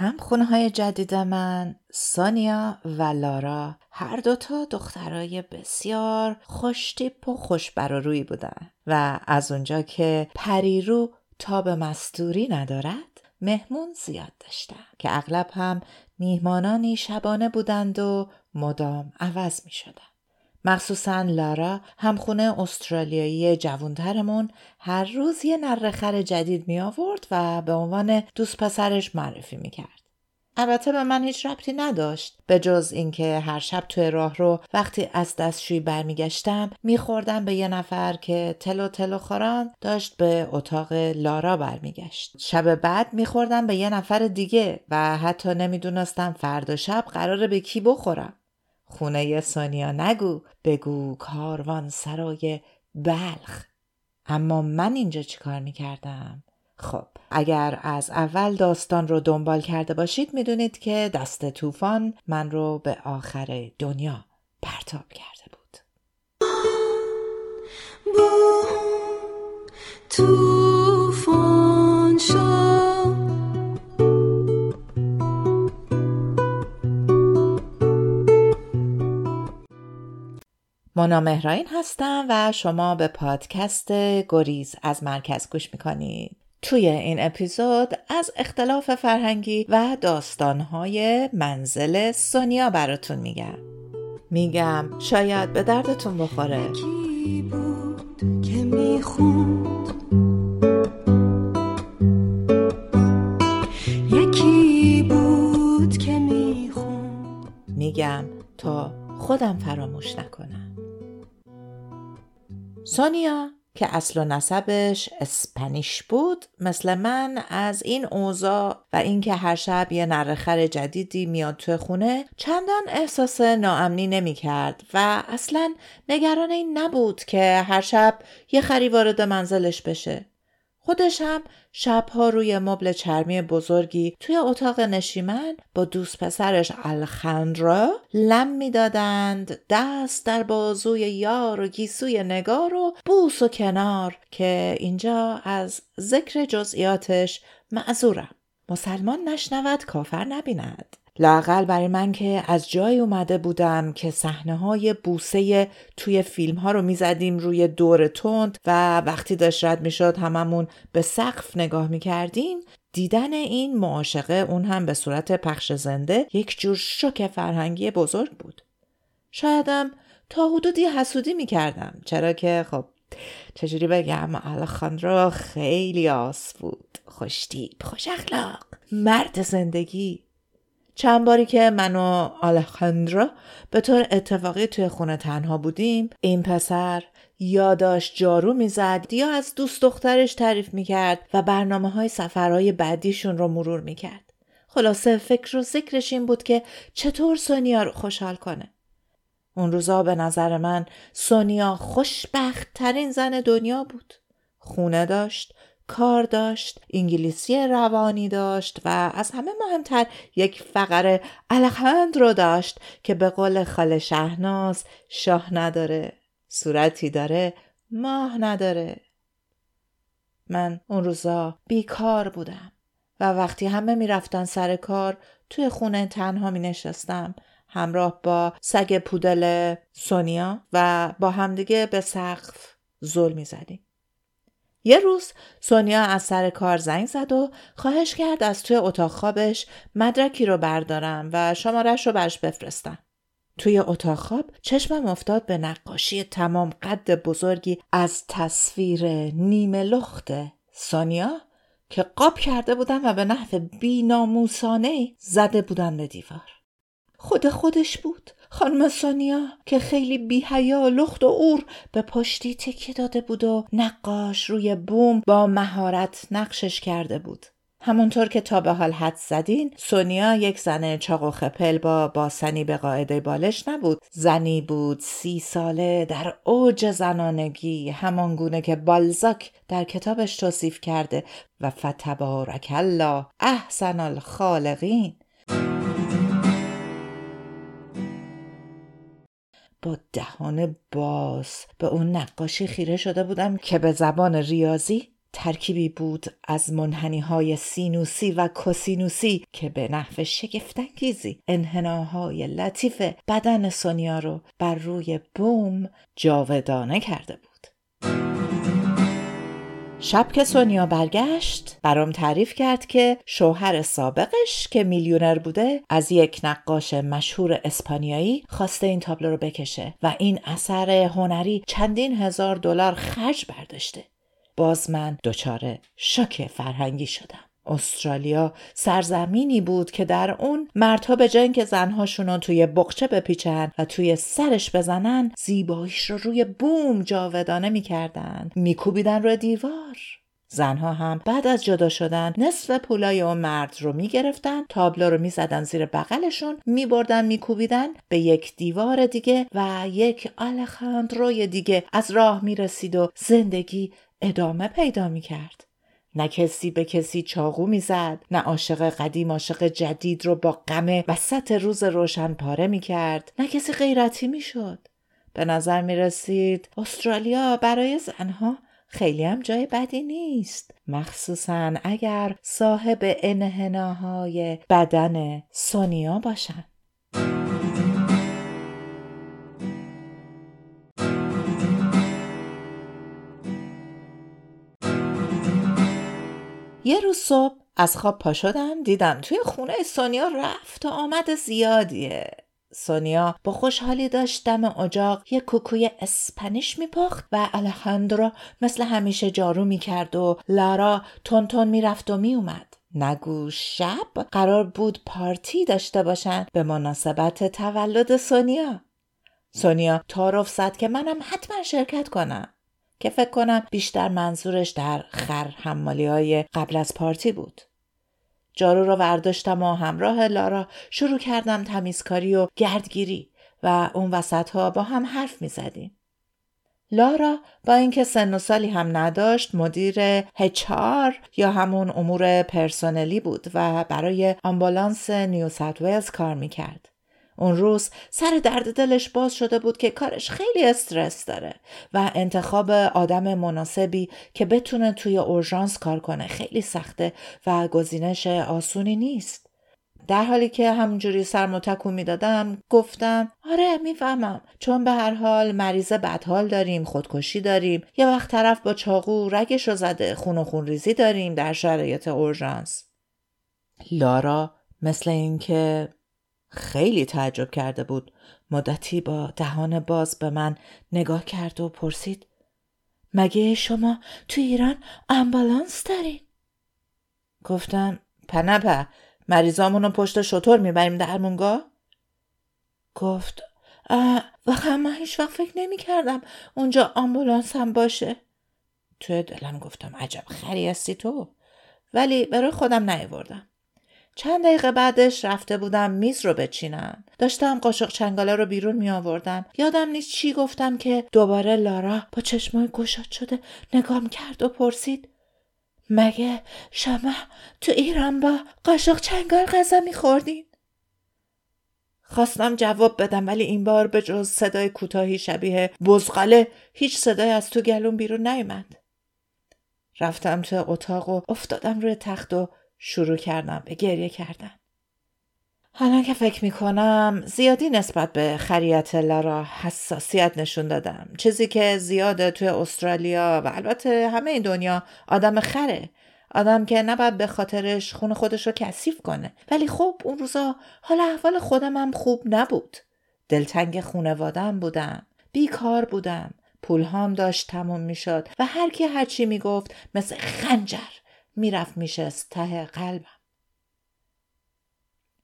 هم خونه های جدید من سانیا و لارا. هر دوتا دخترای بسیار خوشتیپ و خوشبرارویی بودن. و از اونجا که پریرو تاب مستوری ندارد مهمون زیاد داشتن. که اغلب هم میهمانانی شبانه بودند و مدام عوض می شدن. مخصوصا لارا همخونه استرالیایی جوانترمون هر روز یه نرخر جدید می آورد و به عنوان دوست پسرش معرفی می کرد. البته به من هیچ ربطی نداشت به جز اینکه هر شب توی راه رو وقتی از دستشویی برمیگشتم میخوردم به یه نفر که تلو تلو خوران داشت به اتاق لارا برمیگشت شب بعد میخوردم به یه نفر دیگه و حتی نمی‌دونستم فردا شب قراره به کی بخورم خونه سونیا نگو بگو کاروان سرای بلخ. اما من اینجا چیکار می‌کردم؟ خب اگر از اول داستان رو دنبال کرده باشید می‌دونید که دست طوفان من رو به آخر دنیا پرتاب کرده بود. طوفان مونا مهراین هستم و شما به پادکست گریز از مرکز گوش می‌کنید. توی این اپیزود از اختلاف فرهنگی و داستانهای منزل سونیا براتون میگم. میگم شاید به دردتون بخوره. بود که می‌خوند یکی بود که می‌خوند. میگم تا خودم فراموش نکنم. سونیا که اصل و نسبش اسپنیش بود مثل من از این اوضاع و اینکه هر شب یه نرخر جدیدی میاد توی خونه چندان احساس ناامنی نمی کرد و اصلا نگران این نبود که هر شب یه خری وارد منزلش بشه. خودش هم شبها روی مبل چرمی بزرگی توی اتاق نشیمن با دوست پسرش الخندرا لم می‌دادند دست در بازوی یار و گیسوی نگار و بوس و کنار که اینجا از ذکر جزئیاتش معذورم. مسلمان نشنود کافر نبیند. لاقل برای من که از جای اومده بودم که صحنه های بوسه توی فیلم ها رو می‌زدیم روی دور تند و وقتی داشت رد می‌شد هممون به سقف نگاه می‌کردیم دیدن این معاشقه اون هم به صورت پخش زنده یک جور شک فرهنگی بزرگ بود. شایدم تا حدودی حسودی می‌کردم. چرا که خب چجوری بگم الخاندرو خیلی آس بود. خوشتیب خوش اخلاق. مرد زندگی. چند باری که من و آلخاندرا به طور اتفاقی توی خونه تنها بودیم این پسر یا داشت جارو می‌زد یا از دوست دخترش تعریف می‌کرد و برنامه های سفرهای بعدیشون رو مرور می‌کرد. خلاصه فکر و ذکرش این بود که چطور سونیا رو خوشحال کنه. اون روزا به نظر من سونیا خوشبخت ترین زن دنیا بود. خونه داشت، کار داشت انگلیسی روانی داشت و از همه مهمتر یک فقر الخند رو داشت که به قول خاله شهناز شاه نداره صورتی داره ماه نداره من اون روزا بیکار بودم و وقتی همه می‌رفتن سر کار توی خونه تنها می نشستم همراه با سگ پودل سونیا و با همدیگه به سقف زل می زدیم. یه روز سونیا از سر کار زنگ زد و خواهش کرد از توی اتاق خوابش مدرکی رو بردارم و شمارش رو برش بفرستم. توی اتاق خواب چشمم افتاد به نقاشی تمام قد بزرگی از تصویر نیمه لخت سونیا که قاب کرده بودم و به نحو بیناموسانه زده بودن به دیوار. خود خودش بود خانم سونیا که خیلی بیهیا لخت و اور به پشتی تکیه داده بود و نقاش روی بوم با مهارت نقشش کرده بود. همونطور که تا به حال حد زدین سونیا یک زن چاق و خپل با باسنی به قاعده بالش نبود. زنی بود سی ساله در اوج زنانگی همانگونه که بالزاک در کتابش توصیف کرده. و فتبارک الله احسن الخالقین. با دهان باز به اون نقاشی خیره شده بودم که به زبان ریاضی ترکیبی بود از منحنی های سینوسی و کوسینوسی که به نحو شگفتانگیزی انحناهای لطیف بدن سونیا رو بر روی بوم جاودانه کرده بود. شب که سونیا برگشت برام تعریف کرد که شوهر سابقش که میلیونر بوده از یک نقاش مشهور اسپانیایی خواسته این تابلو رو بکشه و این اثر هنری چندین هزار دلار خرج برداشته. باز من دچار شک فرهنگی شدم. استرالیا سرزمینی بود که در اون مردها به جای اینکه زنهاشون توی بقچه بپیچن و توی سرش بزنن زیباییش رو روی بوم جاودانه می‌کردن. میکوبیدن روی دیوار. زنها هم بعد از جدا شدن نصف پولای اون مرد رو می‌گرفتن تابلو رو می‌زدن زیر بغلشون میبردن میکوبیدن به یک دیوار دیگه و یک آلخاندروی دیگه از راه می‌رسید و زندگی ادامه پیدا می‌کرد. نه کسی به کسی چاقو می‌زد نه عاشق قدیم عاشق جدید رو با غم وسط روز روشن پاره می‌کرد نه کسی غیرتی می‌شد. به نظر می رسید استرالیا برای زنها خیلی هم جای بدی نیست. مخصوصا اگر صاحب انحناهای بدن سونیا باشن. یه روز صبح از خواب پا شدم دیدم توی خونه سونیا رفت و آمد زیادیه. سونیا با خوشحالی داشت دم اجاق یه کوکوی اسپانیش میپخت و الهاندرو مثل همیشه جارو می‌کرد و لارا تون می‌رفت و میومد نگو شب قرار بود پارتی داشته باشن به مناسبت تولد سونیا. سونیا تعارف زد که منم حتما شرکت کنم. که فکر کنم بیشتر منظورش در خر حمالی های قبل از پارتی بود. جارو رو ورداشتم و همراه لارا شروع کردم تمیزکاری و گردگیری و اون وسط ها با هم حرف می زدیم. لارا با اینکه سن و سالی هم نداشت مدیر هچار یا همون امور پرسنلی بود و برای آمبولانس نیو ساوت کار می‌کرد. اون روز سر درد دلش باز شده بود که کارش خیلی استرس داره و انتخاب آدم مناسبی که بتونه توی اورژانس کار کنه خیلی سخته و گزینش آسونی نیست. در حالی که همونجوری سر تکون می‌دادم گفتم آره می‌فهمم چون به هر حال مریض بدحال داریم خودکشی داریم یه وقت طرف با چاقو رگش رو زده خون و خون ریزی داریم در شرایط اورژانس لارا مثل اینکه خیلی تعجب کرده بود مدتی با دهان باز به من نگاه کرد و پرسید مگه شما تو ایران امبالانس دارین؟ گفتم پنپه مریضامون رو پشت شطور می‌بریم درمونگاه؟ گفت واقعا من هیچ وقت فکر نمی کردم اونجا آمبولانس هم باشه توی دلم گفتم عجب خری هستی تو ولی برای خودم نیاوردم چند دقیقه بعدش رفته بودم میز رو بچینم داشتم قاشق چنگاله رو بیرون می آوردم. یادم نیست چی گفتم که دوباره لارا با چشمای گشاد شده نگام کرد و پرسید مگه شما تو ایران با قاشق چنگال غذا میخوردین خواستم جواب بدم ولی این بار به جز صدای کوتاهی شبیه بزغله هیچ صدای از تو گلون بیرون نیومد. رفتم تو اتاق و افتادم روی تخت و شروع کردم به گریه کردن. حالا که فکر می کنم زیادی نسبت به خریت لارا حساسیت نشون دادم. چیزی که زیاده توی استرالیا و البته همه این دنیا آدم خره. آدم که نباید به خاطرش خون خودش رو کثیف کنه. ولی خب اون روزا حالا احوال خودم هم خوب نبود. دلتنگ خونوادم بودم. بیکار بودم. پولهام داشت تموم می‌شد و هر کی هرچی می‌گفت مثل خنجر. می‌رفت میشست ته قلبم.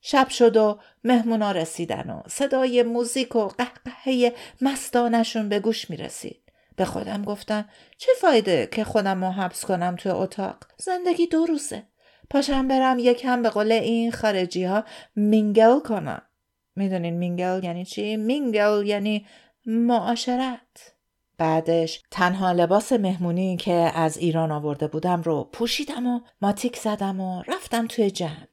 شب شد و مهمونا رسیدن و صدای موزیک و قهقهه مستانشون به گوش می رسید. به خودم گفتم چه فایده که خودم رو حبس کنم توی اتاق؟ زندگی دو روزه. پاشم برم یکم به قول این خارجی ها mingle کنم. می‌دونین mingle یعنی چی؟ mingle یعنی معاشرت. بعدش تنها لباس مهمونی که از ایران آورده بودم رو پوشیدم و ماتیک زدم و رفتم توی جمع.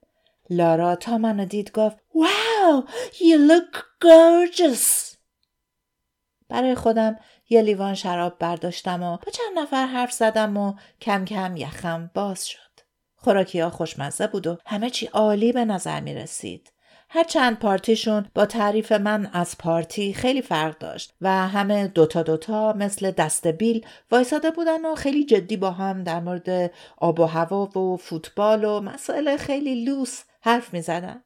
لارا تا منو دید گفت Wow, you look gorgeous. برای خودم یه لیوان شراب برداشتم و با چند نفر حرف زدم و کم کم یخم باز شد. خوراکی ها خوشمزه بود و همه چی عالی به نظر می رسید. هر چند پارتیشون با تعریف من از پارتی خیلی فرق داشت و همه دوتا دوتا مثل دست بیل وایساده بودن و خیلی جدی با هم در مورد آب و هوا و فوتبال و مسائل خیلی لوس حرف می زدن.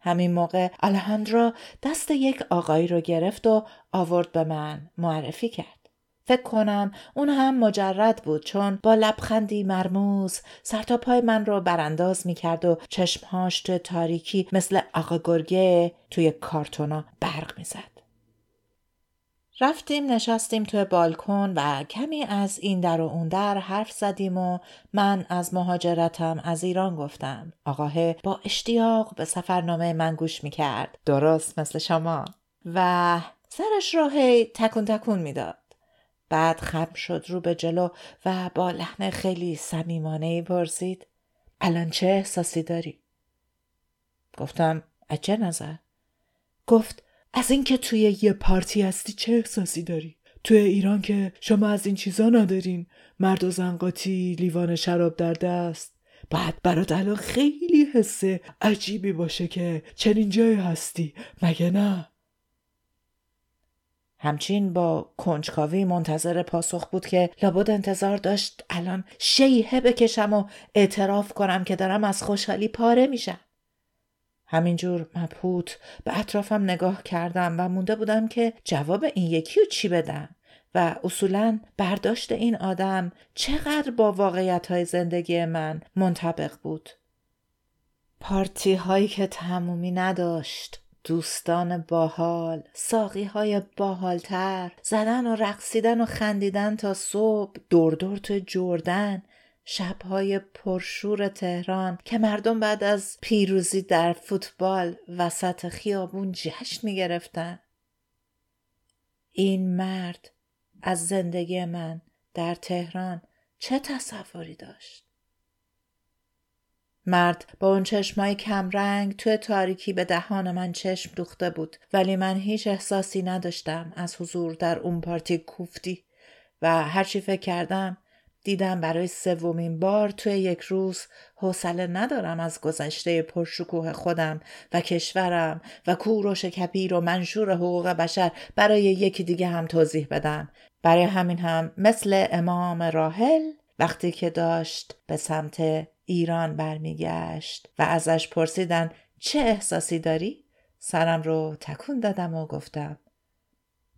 همین موقع الهندرا دست یک آقایی رو گرفت و آورد به من معرفی کرد. فکر کنم اون هم مجرد بود چون با لبخندی مرموز سرتا پای من رو برانداز می کرد و چشمهاش تو تاریکی مثل آقا گرگه توی کارتونا برق می زد. رفتیم نشستیم توی بالکن و کمی از این در و اون در حرف زدیم و من از مهاجرتم از ایران گفتم. آقاه با اشتیاق به سفرنامه من گوش می کرد. درست مثل شما. و سرش را هی تکون تکون می‌داد. بعد خم شد رو به جلو و با لحن خیلی صمیمانه پرسید الان چه احساسی داری؟ گفتم از چه نظر؟ گفت از اینکه توی یه پارتی هستی چه احساسی داری؟ توی ایران که شما از این چیزا ندارین مرد و زنقاتی لیوان شراب در دست بعد برات الان خیلی حسه عجیبی باشه که چنین جایی هستی مگه نه؟ همچین با کنجکاوی منتظر پاسخ بود که لابد انتظار داشت الان شیهه بکشم و اعتراف کنم که دارم از خوشحالی پاره میشم. همینجور مبهوت به اطرافم نگاه کردم و مونده بودم که جواب این یکی رو چی بدم و اصولا برداشت این آدم چقدر با واقعیت های زندگی من منطبق بود. پارتی هایی که تمومی نداشت دوستان باحال ساقی های باحالتر زدن و رقصیدن و خندیدن تا صبح دور دور تو جردن شبهای پرشور تهران که مردم بعد از پیروزی در فوتبال وسط خیابون جشن می گرفتن. این مرد از زندگی من در تهران چه تصوری داشت؟ مرد با اون چشمای کمرنگ توی تاریکی به دهان من چشم دوخته بود ولی من هیچ احساسی نداشتم از حضور در اون پارتی کوفتی و هرچی فکر کردم دیدم برای سومین بار توی یک روز حوصله ندارم از گذشته پرشکوه خودم و کشورم و کوروش کپیر و منشور حقوق بشر برای یکی دیگه هم توضیح بدم. برای همین هم مثل امام راهل وقتی که داشت به سمت ایران برمیگشت و ازش پرسیدن چه احساسی داری؟ سرم رو تکون دادم و گفتم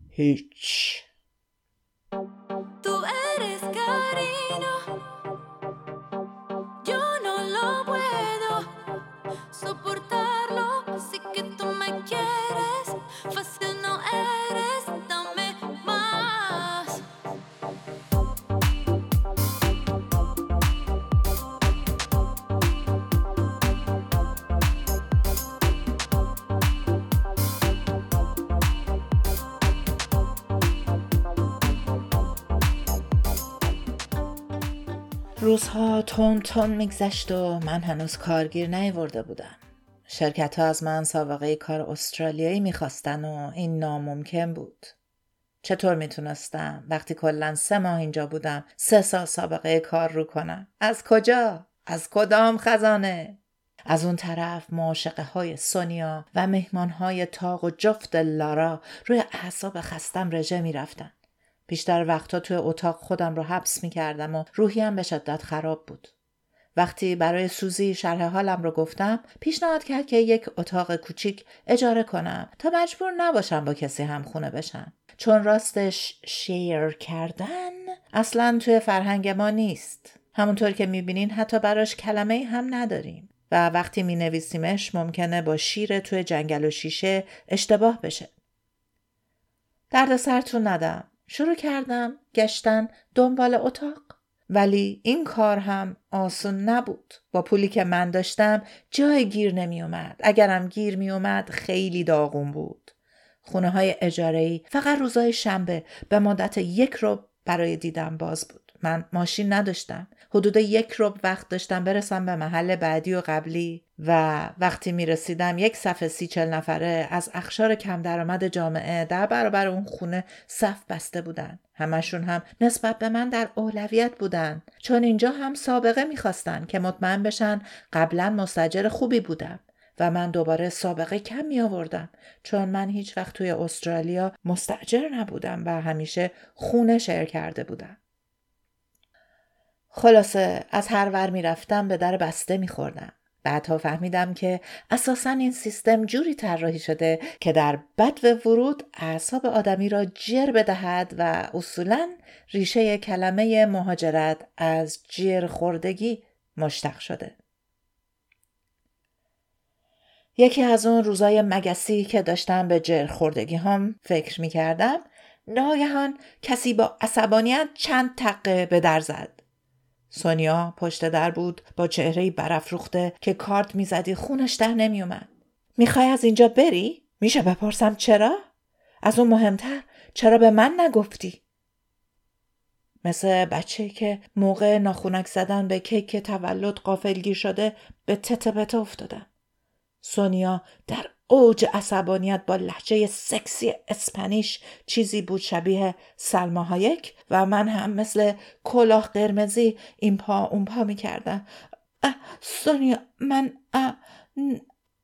هیچ روزها تون تون میگذشت و من هنوز کارگیر نیورده بودم. شرکت ها از من سابقه کار استرالیایی می‌خواستن و این ناممکن بود. چطور می‌تونستم وقتی کلا سه ماه اینجا بودم سه سال سابقه کار رو کنم؟ از کجا؟ از کدام خزانه؟ از اون طرف معاشقه های سونیا و مهمان های تاق و جفت لارا روی اعصاب خستم رژه می‌رفتن. بیشتر وقتا توی اتاق خودم رو حبس می کردم و روحیم به شدت خراب بود. وقتی برای سوزی شرح حالم رو گفتم پیشنهاد کرد که یک اتاق کوچیک اجاره کنم تا مجبور نباشم با کسی هم خونه بشم. چون راستش شیر کردن اصلا توی فرهنگ ما نیست. همونطور که می‌بینین حتی براش کلمه هم نداریم. و وقتی می نویسیمش ممکنه با شیر توی جنگل و شیشه اشتباه بشه. درد سرتون ندم. شروع کردم گشتن دنبال اتاق. ولی این کار هم آسون نبود. با پولی که من داشتم جای گیر نمی اومد. اگرم گیر می اومد خیلی داغون بود. خونه های اجاره فقط روزای شنبه به مدت یک رو برای دیدن باز بود. من ماشین نداشتم. حدود یک رب وقت داشتم برسم به محل بعدی و قبلی و وقتی می رسیدم یک صفحه سی چل نفره از اخشار کم درآمد جامعه در برابر اون خونه صف بسته بودن. همشون هم نسبت به من در اولویت بودن. چون اینجا هم سابقه می‌خواستن که مطمئن بشن قبلا مستجر خوبی بودم و من دوباره سابقه کم می آوردم چون من هیچ وقت توی استرالیا مستجر نبودم و همیشه خونه شیر کرده بودم. خلاصه از هر ور می رفتم به در بسته می خوردم. بعدها فهمیدم که اساسا این سیستم جوری طراحی شده که در بد ورود اعصاب آدمی را جر بدهد و اصولا ریشه کلمه مهاجرت از جر خوردگی مشتق شده. یکی از اون روزای مگسی که داشتم به جر خوردگی هم فکر می کردم ناگهان کسی با عصبانیت چند تقه به در زد. سونیا پشت در بود با چهره برافروخته که کارت می‌زدی خونش در نمیومد. می‌خوای از اینجا بری؟ میشه بپرسم چرا؟ از اون مهمتر چرا به من نگفتی؟ مثل بچه که موقع ناخونک زدن به کیک تولد قافلگیر شده به تته افتادم. سونیا در اوج عصبانیت با لحجه سکسی اسپانیش چیزی بود شبیه سلما هایک و من هم مثل کلاه قرمزی این پا اون پا می کردم سونیا من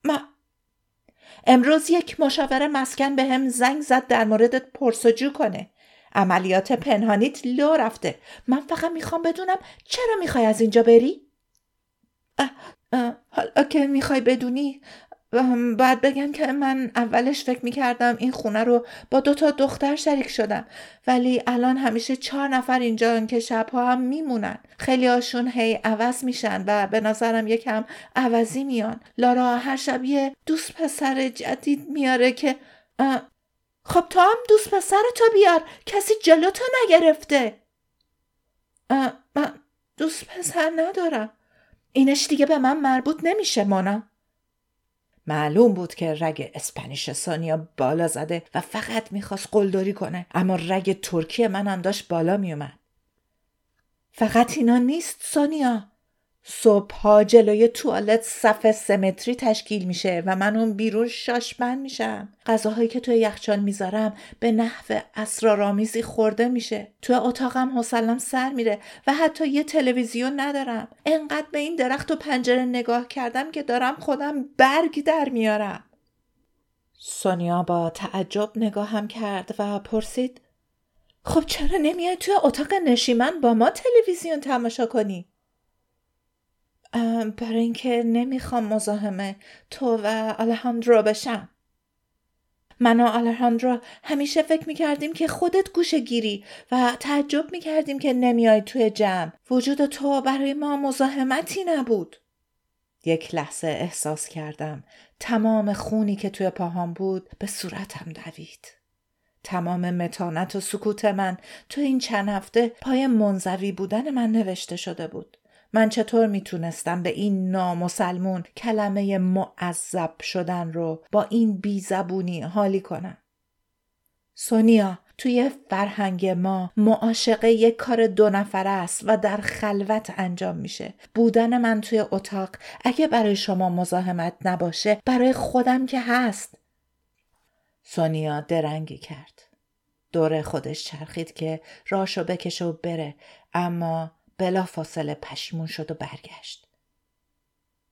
ما. امروز یک مشاور مسکن به هم زنگ زد در موردت پرسجو کنه. عملیات پنهانیت لو رفته. من فقط می‌خوام بدونم چرا می‌خوای از اینجا بری؟ حالا که می‌خوای بدونی باید بگم که من اولش فکر می‌کردم این خونه رو با دو تا دختر شریک شدم. ولی الان همیشه چهار نفر اینجا که شبها هم میمونن. خیلی هاشون هی عوض میشن و به نظرم یکم عوضی میان. لارا هر شب یه دوست پسر جدید میاره که خب تو هم دوست پسر تو بیار. کسی جلو تو نگرفته. من دوست پسر ندارم. اینش دیگه به من مربوط نمیشه مانا. معلوم بود که رگ اسپانیش سانیا بالا زده و فقط می‌خواست قلدری کنه اما رگ ترکی من هم داشت بالا میومد فقط اینا نیست سانیا صبحها جلوی توالت صف سمتری تشکیل میشه و من اون بیرون شاشمن میشم. غذاهایی که توی یخچال می‌ذارم به نحو اسرارآمیزی خورده میشه. توی اتاقم حوصلم سر میره و حتی یه تلویزیون ندارم. انقدر به این درخت و پنجره نگاه کردم که دارم خودم برگ در میارم. سونیا با تعجب نگاهم کرد و پرسید خب چرا نمیای توی اتاق نشیمن با ما تلویزیون تماشا کنی؟ برای اینکه نمی‌خوام مزاحم تو و آلهاندرو بشم. من و آلهاندرو همیشه فکر می‌کردیم که خودت گوشه گیری و تعجب می‌کردیم که نمیای توی جمع. وجود تو برای ما مزاحمتی نبود. یک لحظه احساس کردم تمام خونی که توی پاهام بود به صورتم دوید. تمام متانت و سکوت من تو این چند هفته پای منزوی بودن من نوشته شده بود. من چطور می‌تونستم به این نامسلمون کلمه معذب شدن رو با این بیزبونی حالی کنم؟ سونیا توی فرهنگ ما معاشقه یک کار دو نفره است و در خلوت انجام میشه. بودن من توی اتاق اگه برای شما مزاحمت نباشه برای خودم که هست. سونیا درنگی کرد. دور خودش چرخید که راشو بکشه و بره. اما بلا فاصله پشیمون شد و برگشت.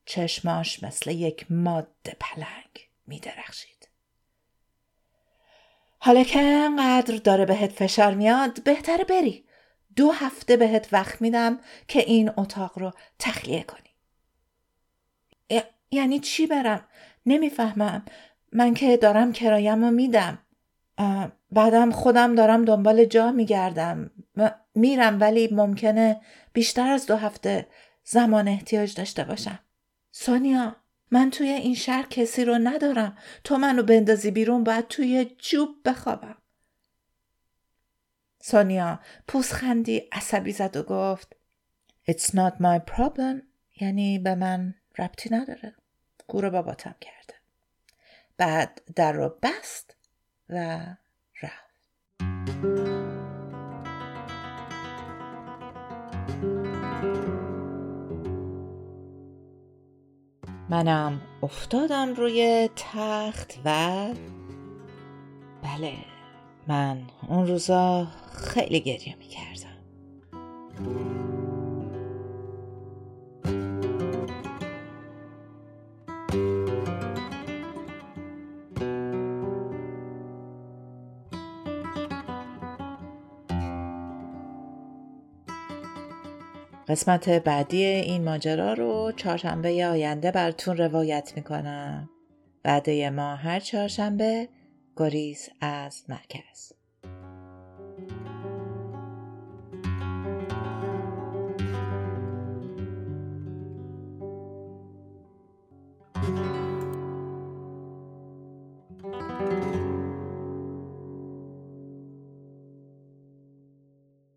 چشماش مثل یک ماده پلنگ می درخشید. حالا که انقدر داره بهت فشار میاد بهتره بری. دو هفته بهت وقت میدم که این اتاق رو تخلیه کنی. یعنی چی برم؟ نمی‌فهمم. من که دارم کرایم رو میدم. بعدم خودم دارم دنبال جا میگردم میرم ولی ممکنه بیشتر از دو هفته زمان احتیاج داشته باشم. سونیا من توی این شهر کسی رو ندارم. تو منو بندازی بیرون باید توی جوب بخوابم. سونیا پوسخندی عصبی زد و گفت It's not my problem. یعنی به من ربطی نداره. گور باباتم کرده. بعد در رو بست و منم افتادم روی تخت و بله من اون روزا خیلی گریه می‌کردم. قسمت بعدی این ماجرا رو چهارشنبه آینده براتون روایت می‌کنم. بعد ما هر چهارشنبه گریز از مرکز.